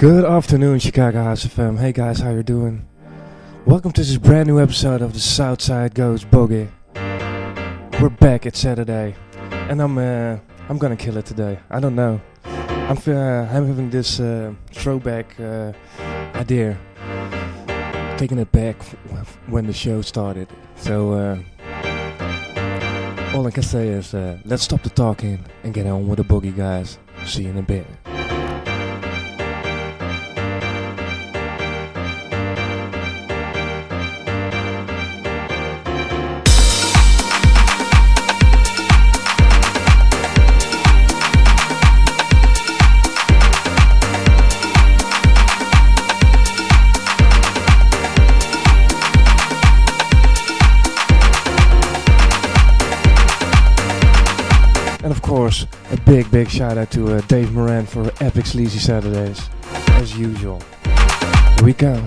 Good afternoon, Chicago House FM. Hey guys, how you doing? Welcome to this brand new episode of the Southside Goes Boogie. We're back. It's Saturday, and I'm uh, I'm gonna kill it today. I don't know. I'm uh, I'm having this uh, throwback uh, idea, taking it back when the show started. So uh, all I can say is uh, let's stop the talking and get on with the boogie, guys. See you in a bit. Big, big shout out to uh, Dave Moran for Epic Sleazy Saturdays, as usual. Here we go.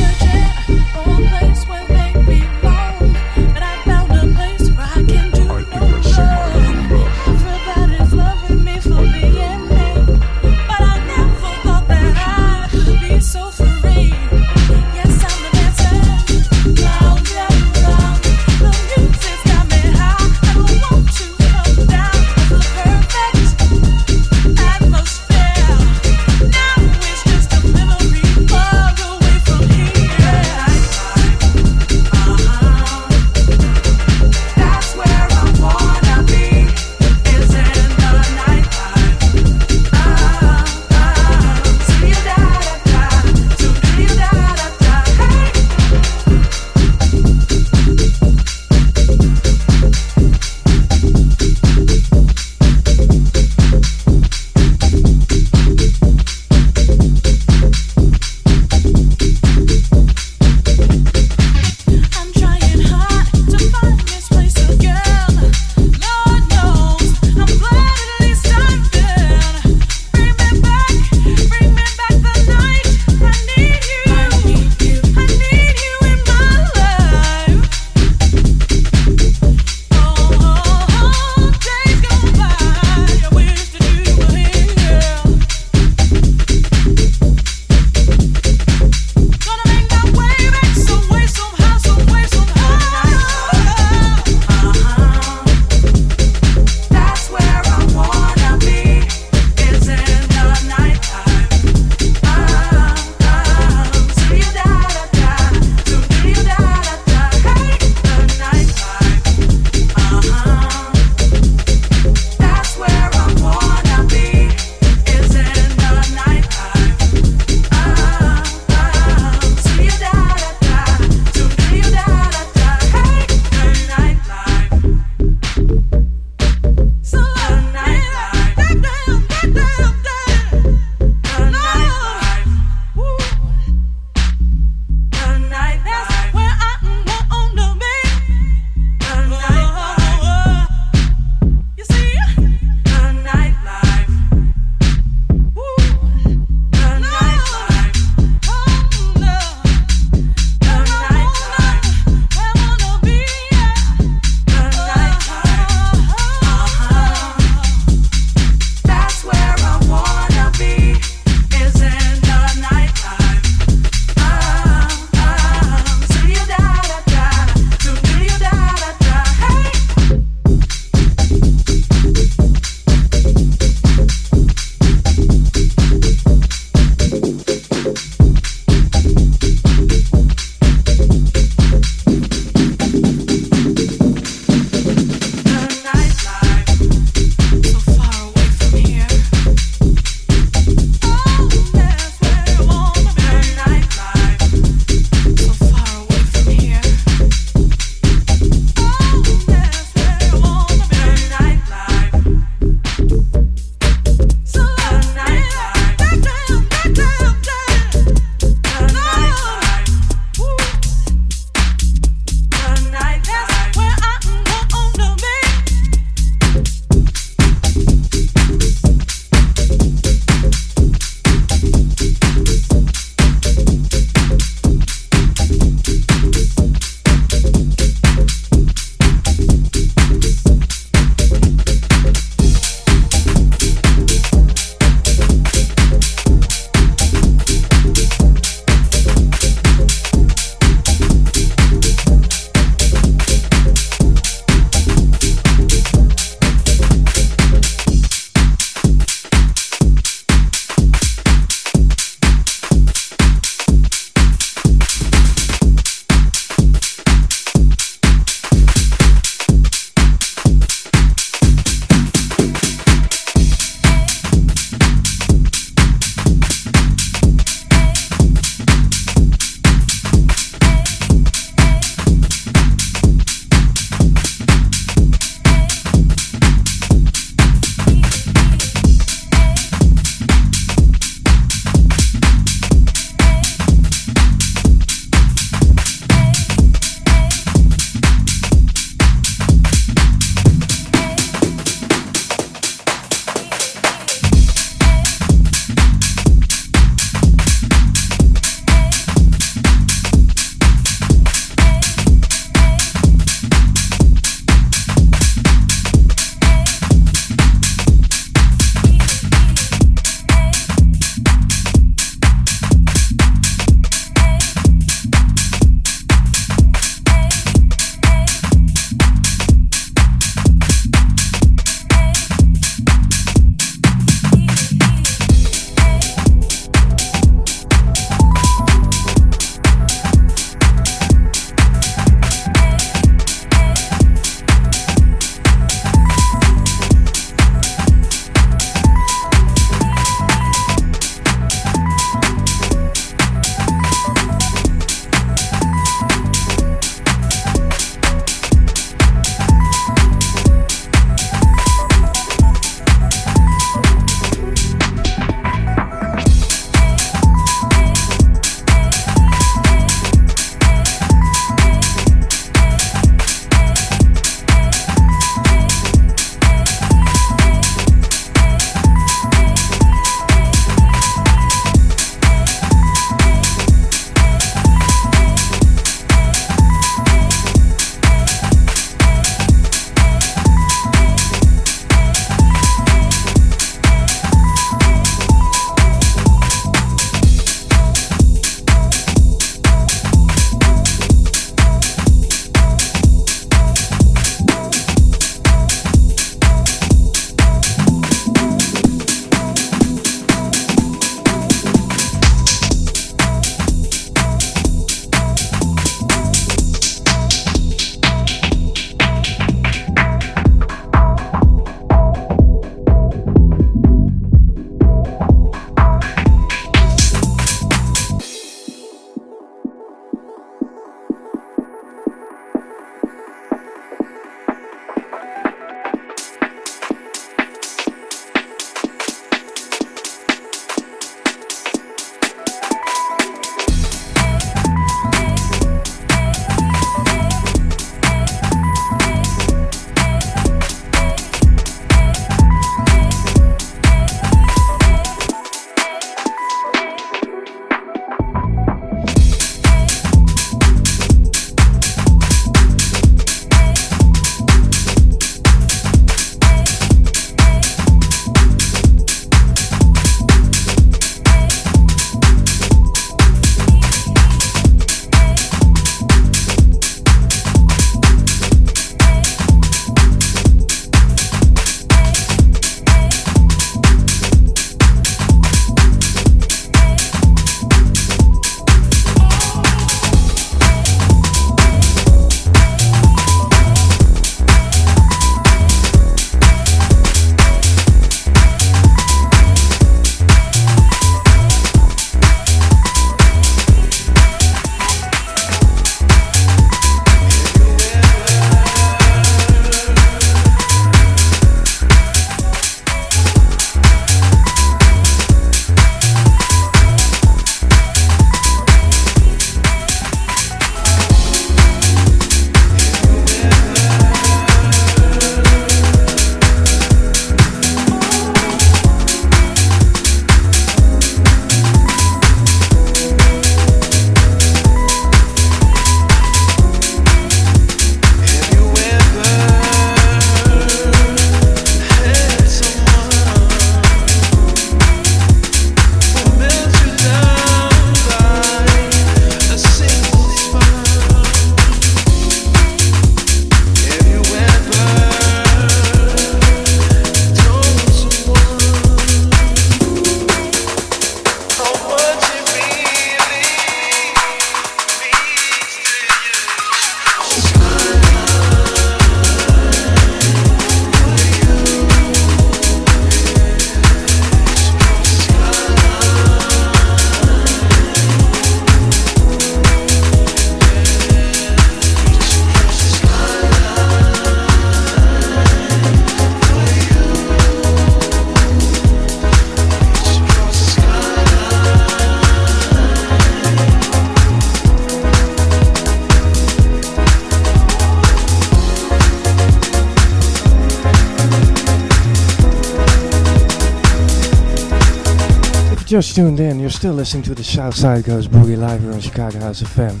Tuned in, you're still listening to the Southside Goes Boogie live here on Chicago House FM.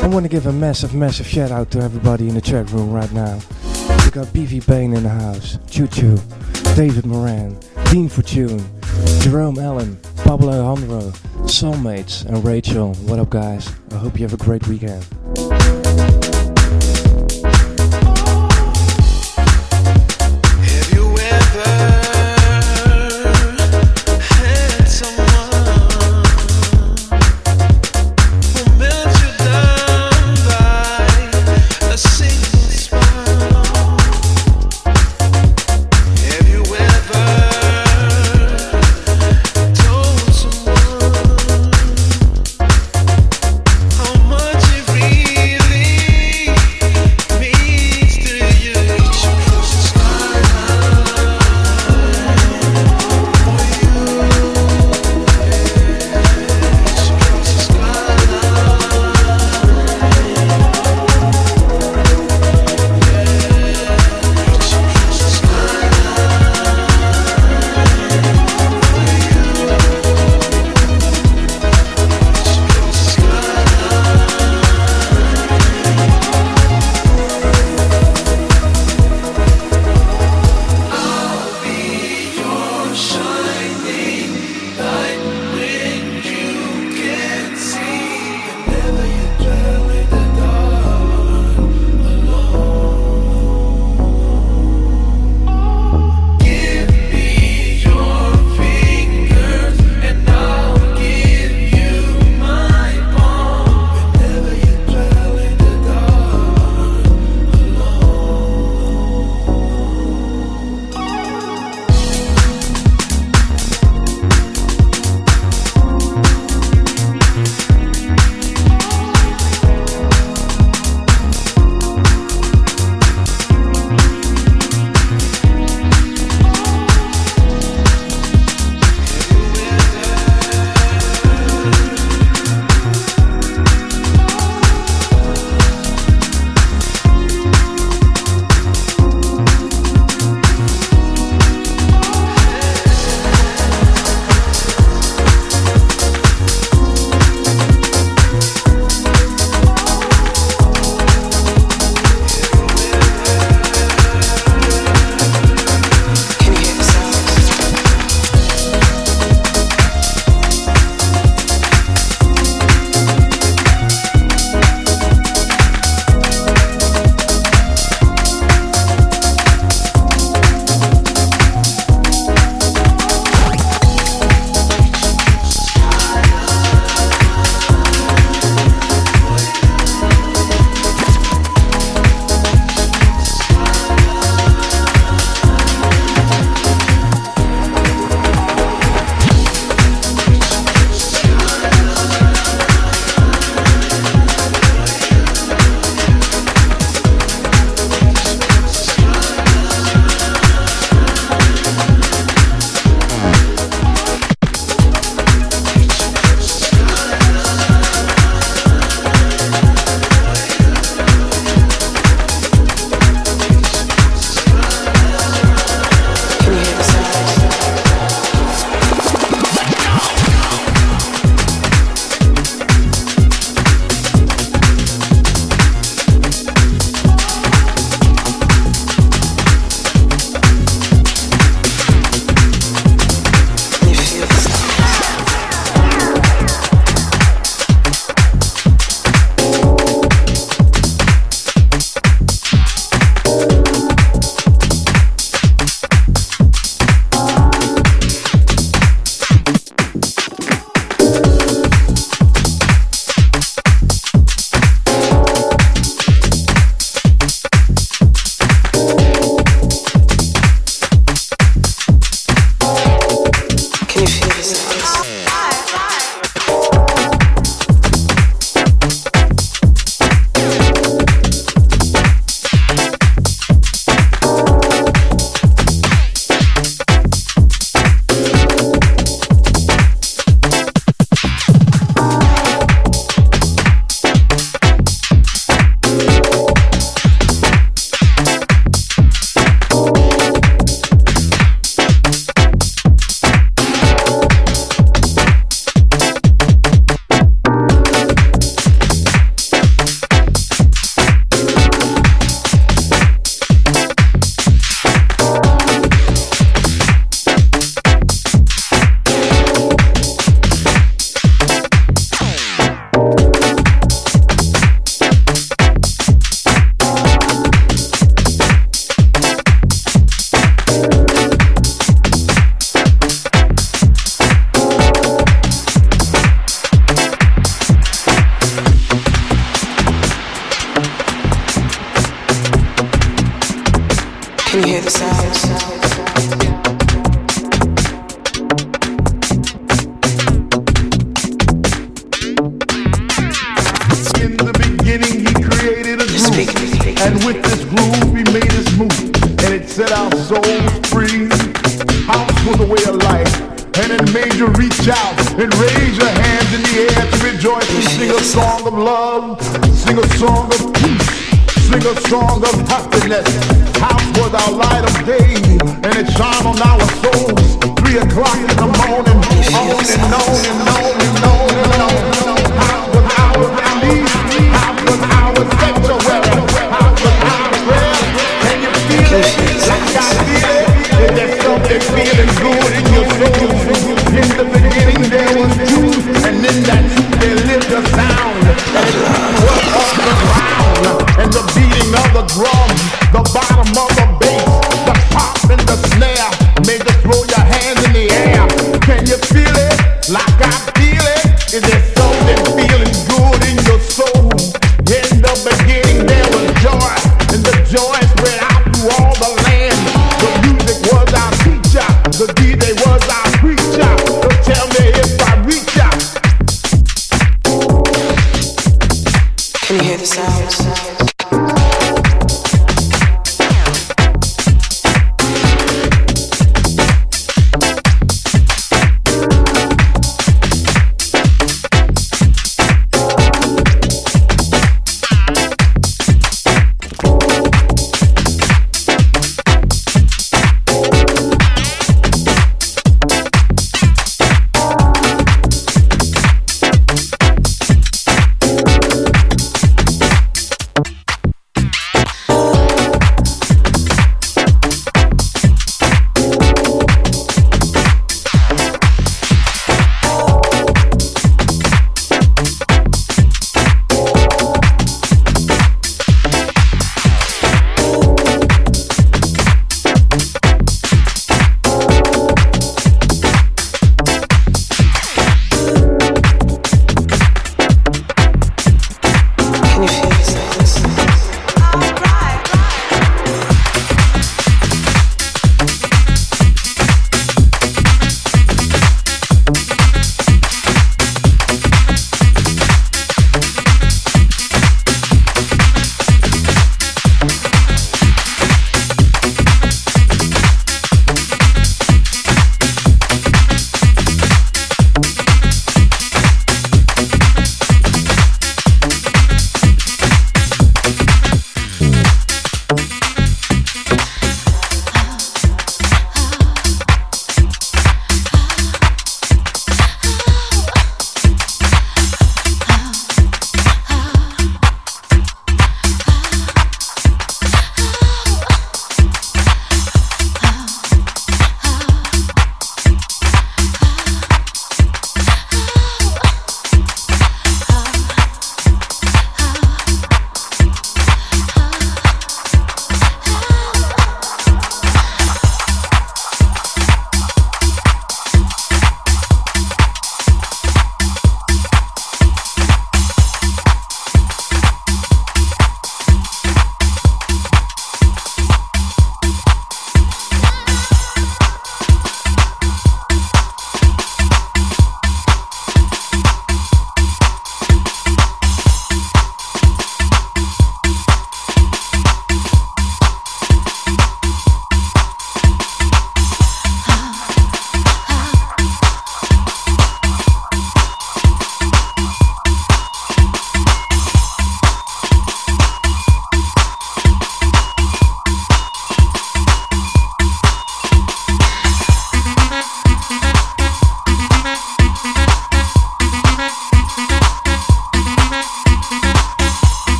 I want to give a massive, massive shout out to everybody in the chat room right now. We got BV Bain in the house, Choo Choo, David Moran, Dean Fortune, Jerome Allen, Pablo Alejandro, Soulmates, and Rachel. What up, guys? I hope you have a great weekend.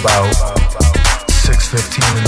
About 6:15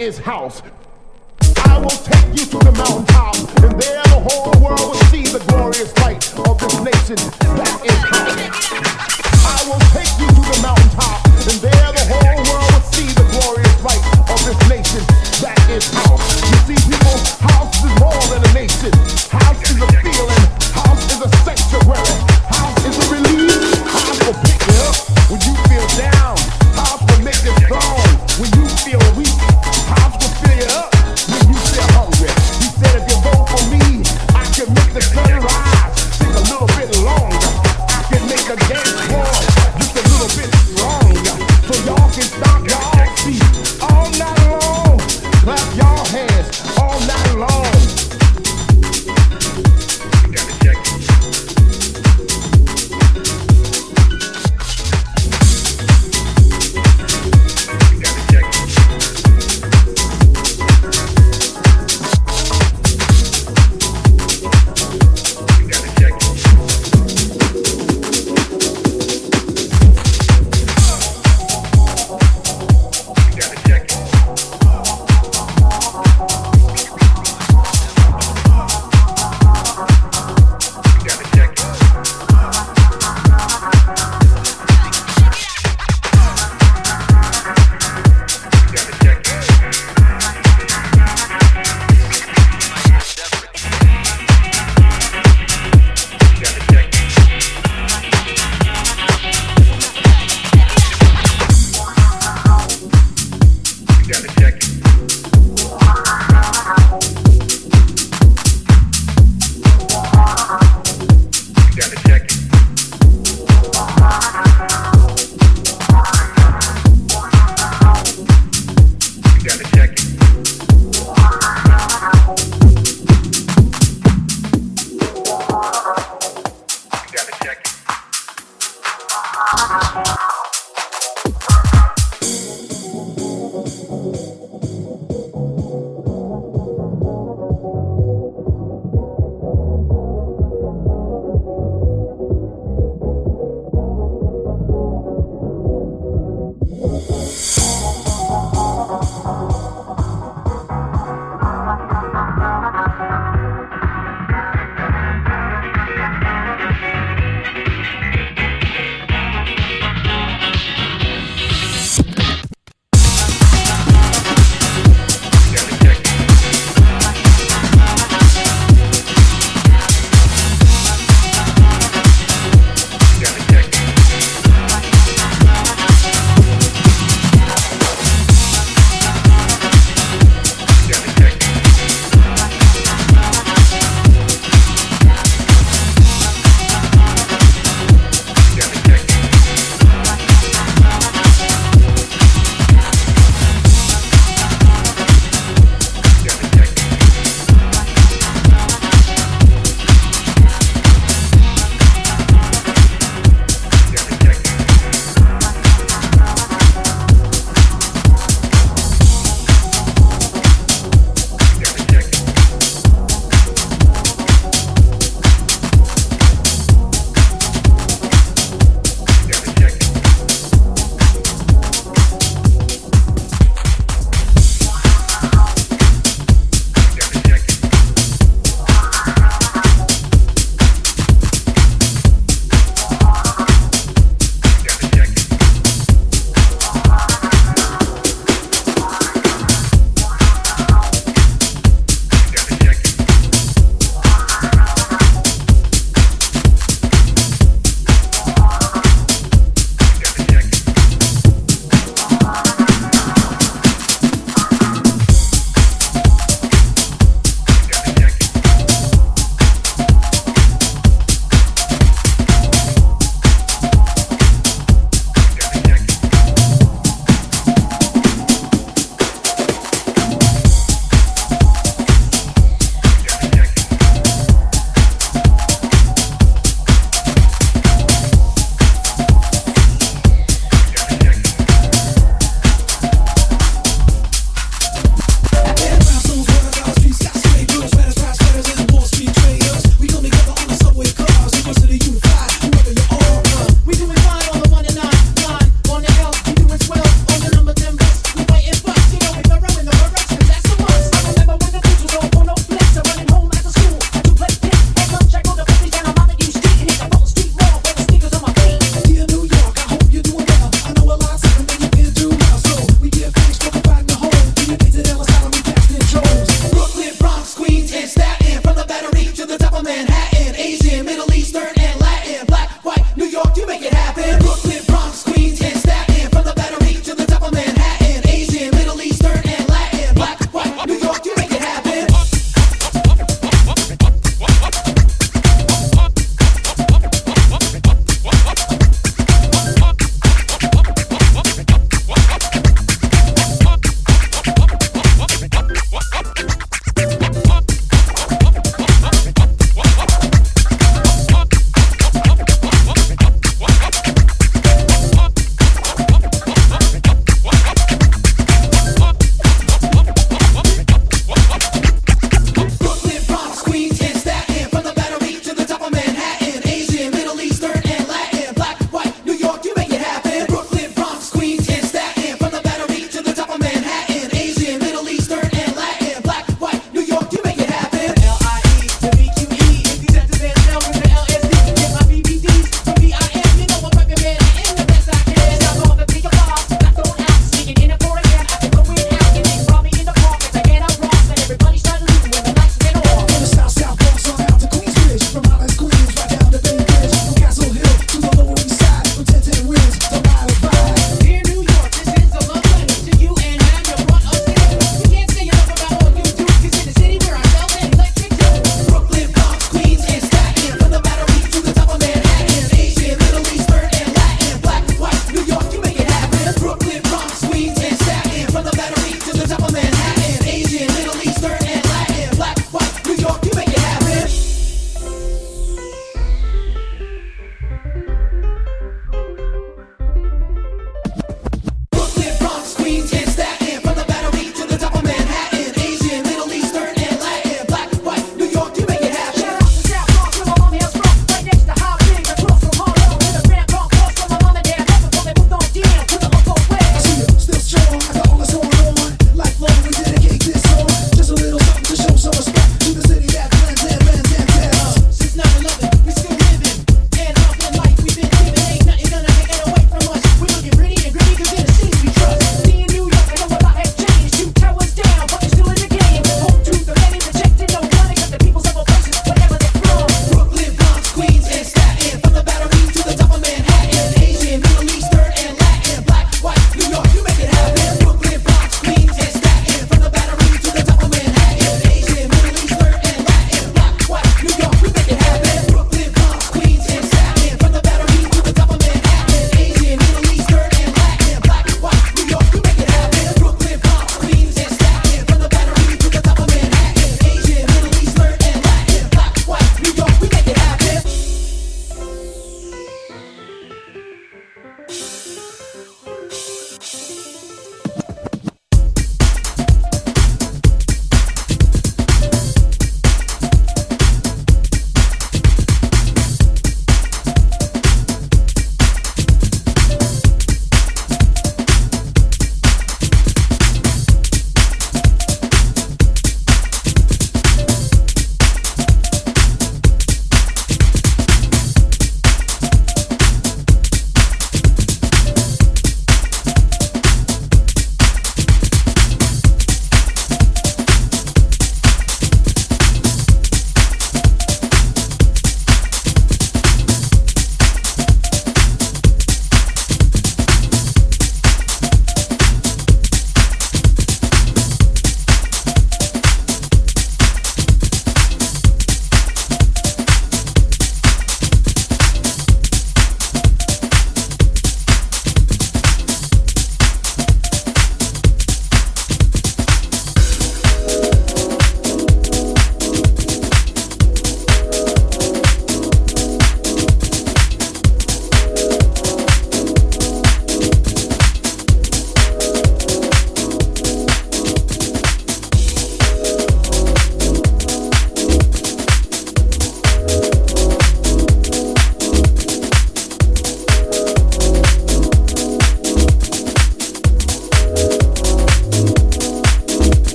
Is house. I will take you to the mountaintop, and there the whole world will see the glorious light of this nation that is house. I will take you to the mountaintop, and there the whole world will see the glorious light of this nation that is house. You see, people, house is more than a nation. House is a feeling.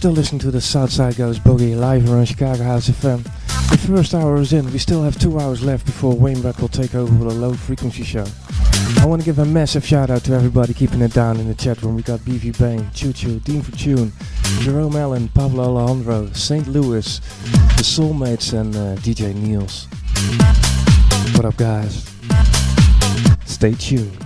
Still listening to the Southside Goes Boogie live on Chicago House FM. The first hour is in, we still have two hours left before Wayne Brett will take over with a low frequency show. I want to give a massive shout out to everybody keeping it down in the chat room. We got BV Bang, Choo Choo, Dean Fortune, Jerome Allen, Pablo Alejandro, St. Louis, The Soulmates, and uh, DJ Niels. What up, guys? Stay tuned.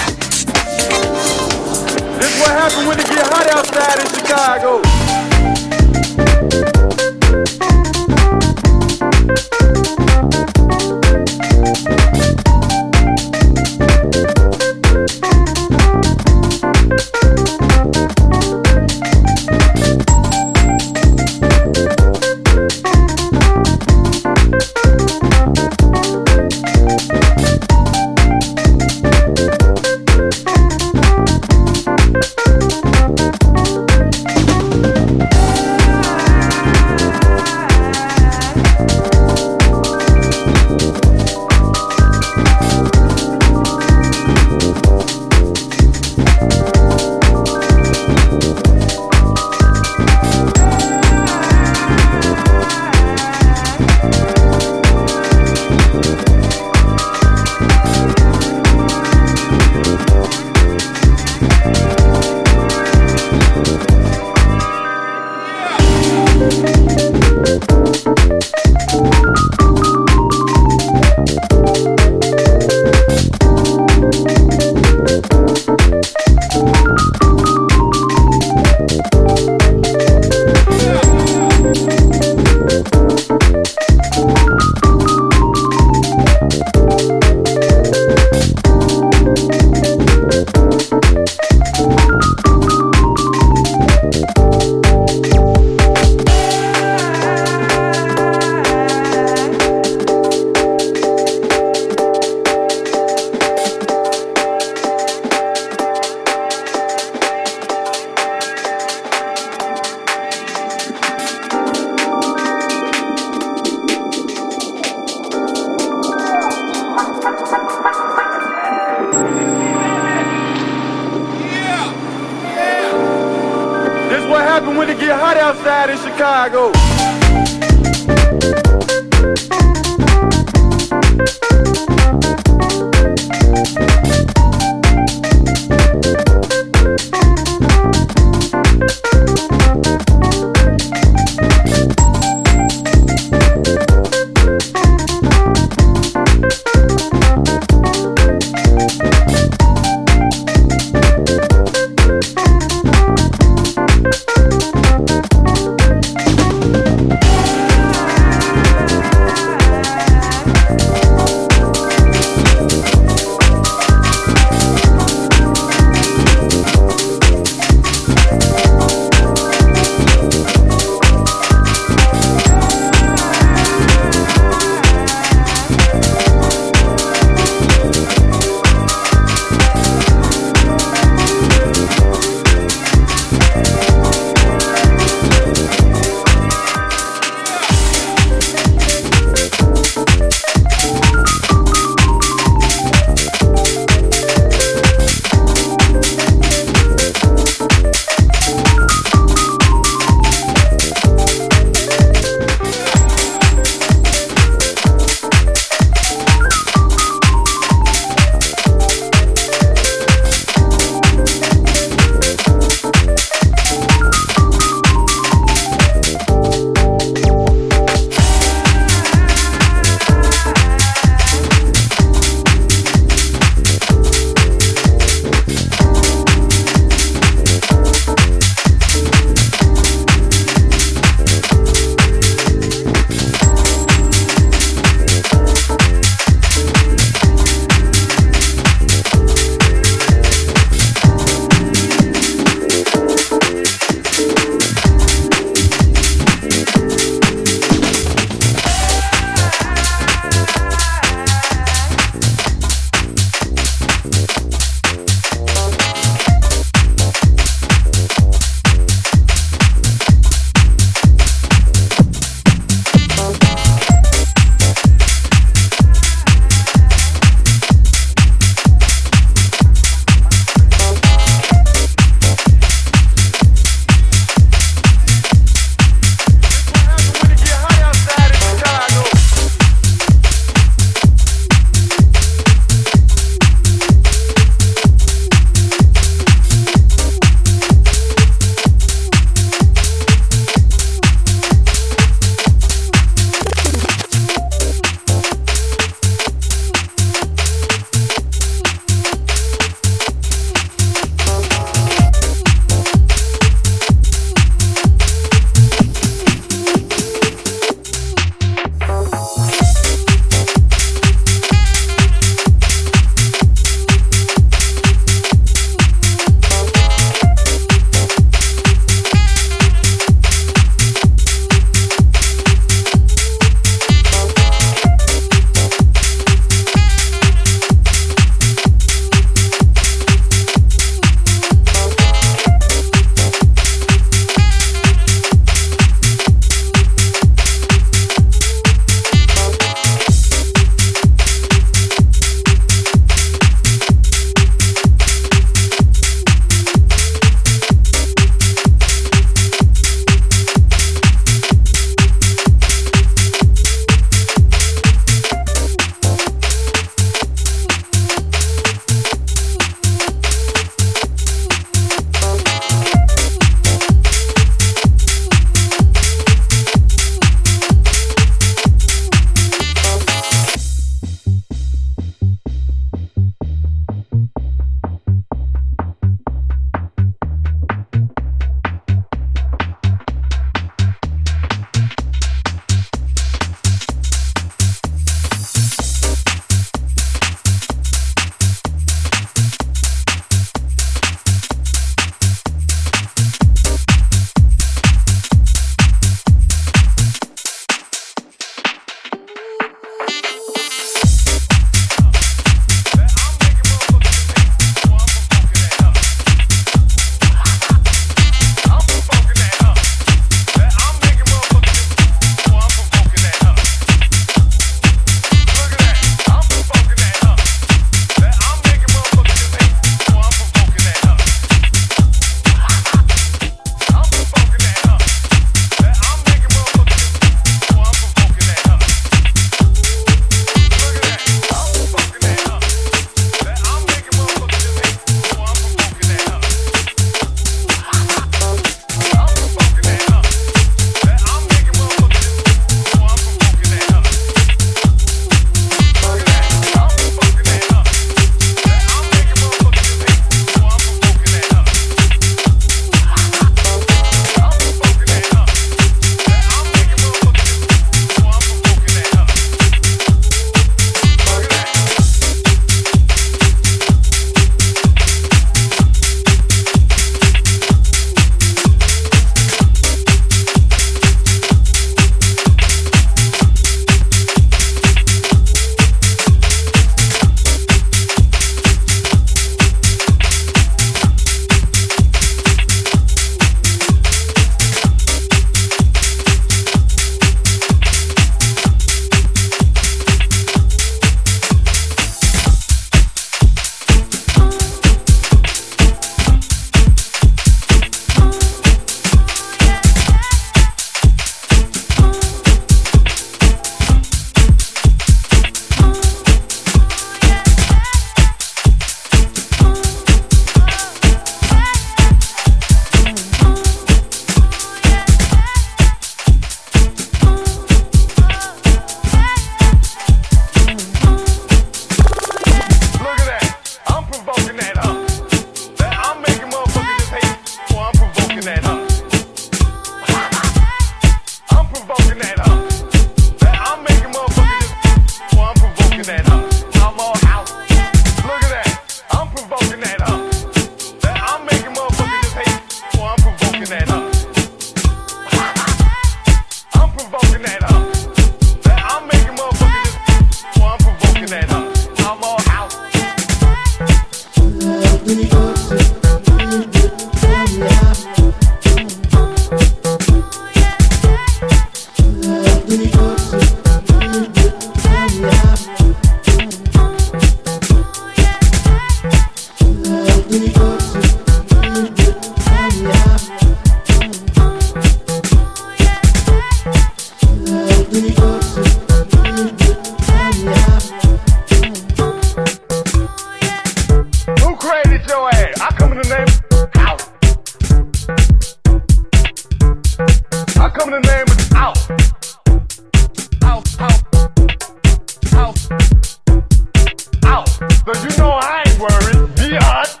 So you know I ain't worried. Be hot.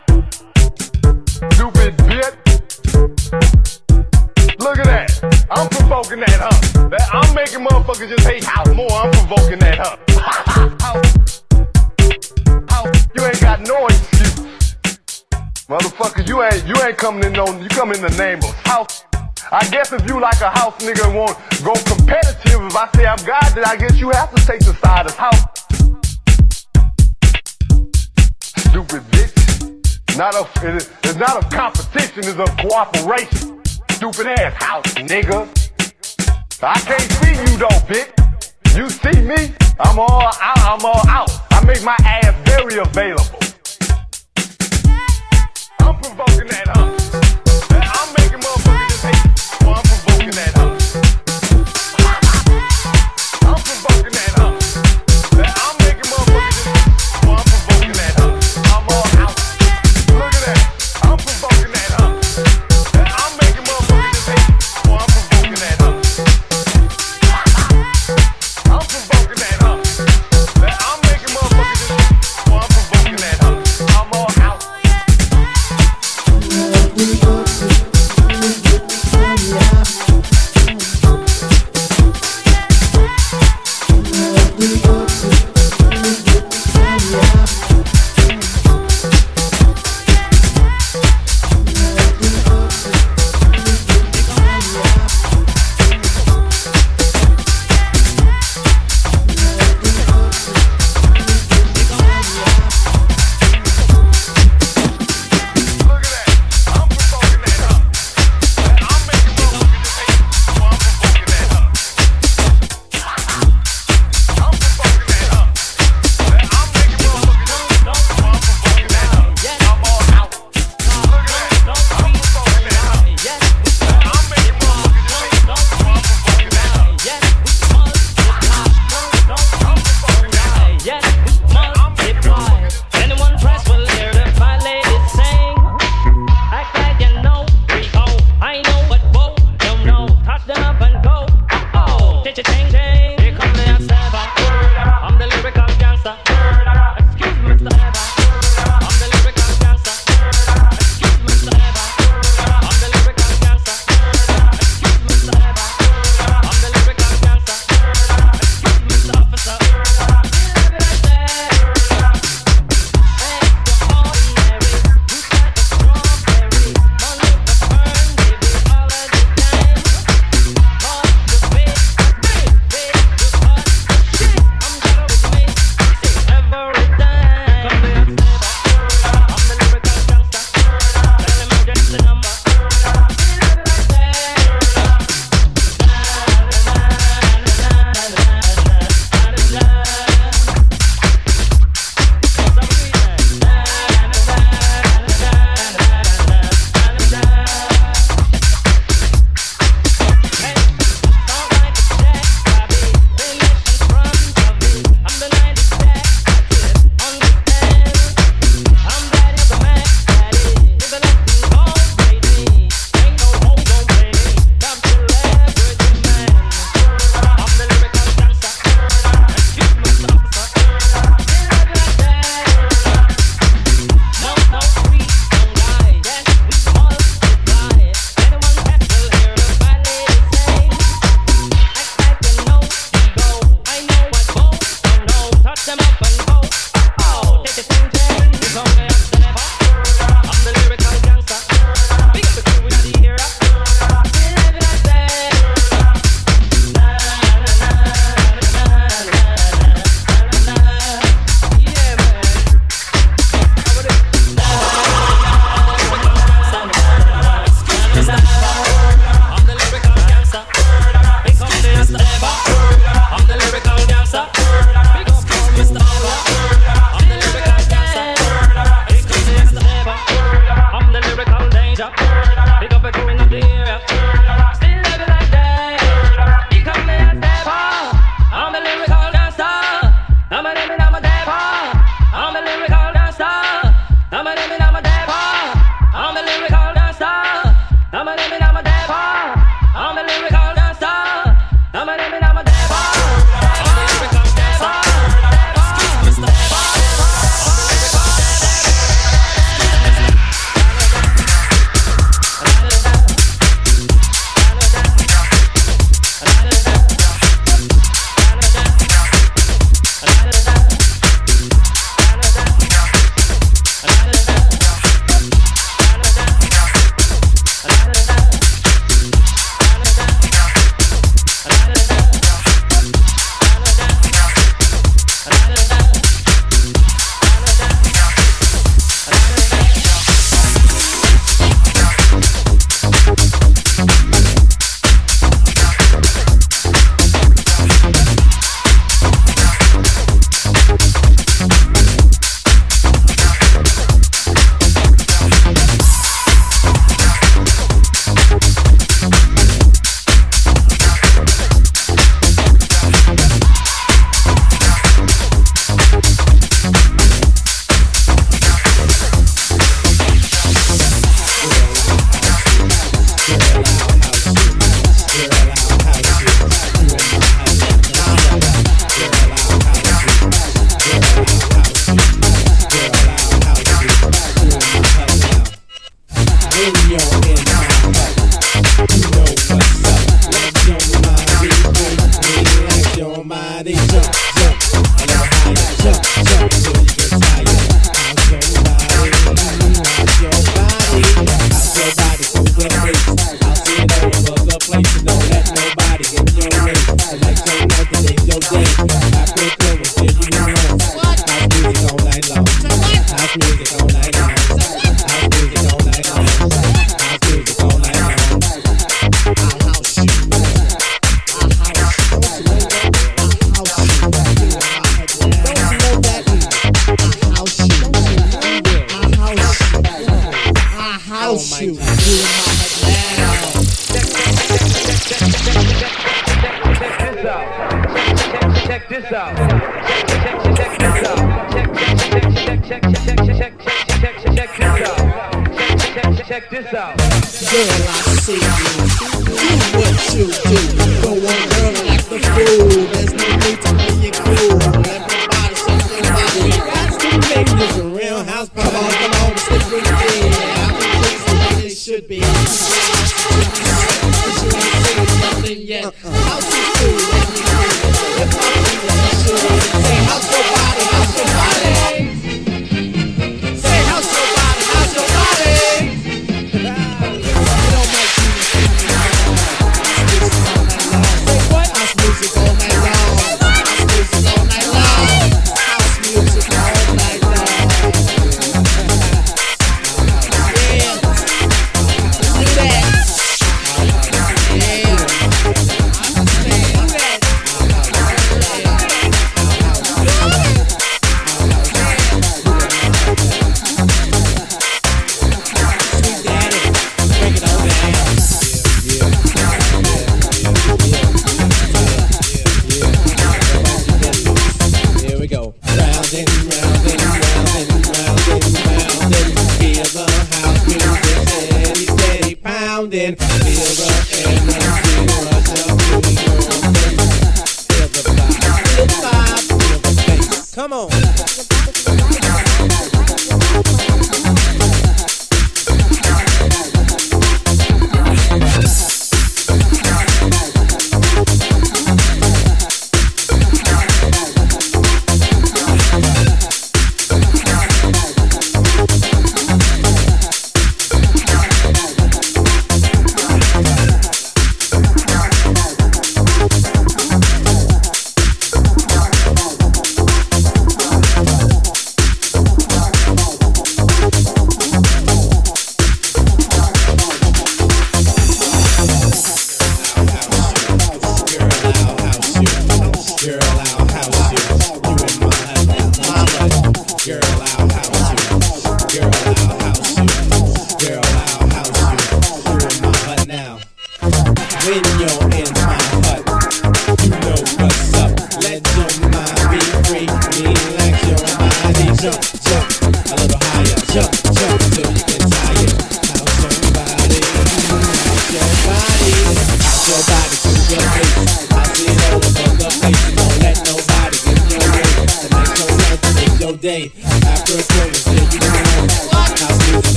Stupid bitch. Look at that. I'm provoking that huh? That I'm making motherfuckers just hate house more. I'm provoking that huh? You ain't got no excuse. Motherfucker, you ain't you ain't coming in no you come in the name of house. I guess if you like a house nigga and want go competitive, if I say I'm God, then I guess you have to take the side of house. Stupid bitch. Not a it is, it's not a competition, it's a cooperation. Stupid ass house nigga. I can't see you though, bitch. You see me? I'm all out. I'm all out. I make my ass very available. I'm provoking that huh?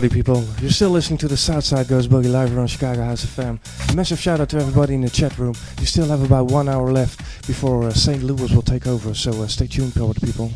party, people. You're still listening to the Southside Goes Boogie live around on Chicago House FM. Massive shout out to everybody in the chat room. You still have about one hour left before uh, St. Louis will take over, so uh, stay tuned, people.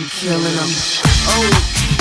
I'm killing them. Oh.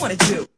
You. Do? Do do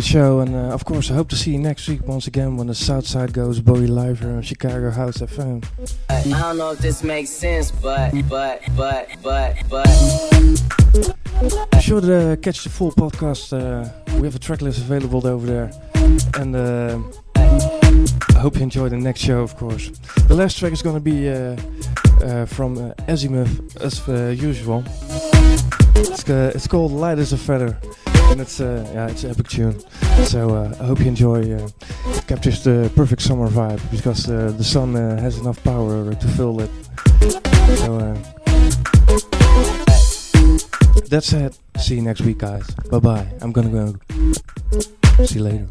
the show, and uh, of course, I hope to see you next week once again when the Southside goes Boogie live here on Chicago House FM. I don't know if this makes sense, but, but, but, but, but. Be sure to uh, catch the full podcast. Uh, we have a track list available over there, and uh, I hope you enjoy the next show, of course. The last track is gonna be uh, uh, from uh, Azymuth, as usual. It's, it's called Light as a Feather, and it's uh, yeah, it's an epic tune. So uh, I hope you enjoy. Uh, it captures the perfect summer vibe because uh, the sun uh, has enough power to fill it. So that's it. See you next week, guys. Bye bye. I'm gonna go. See you later.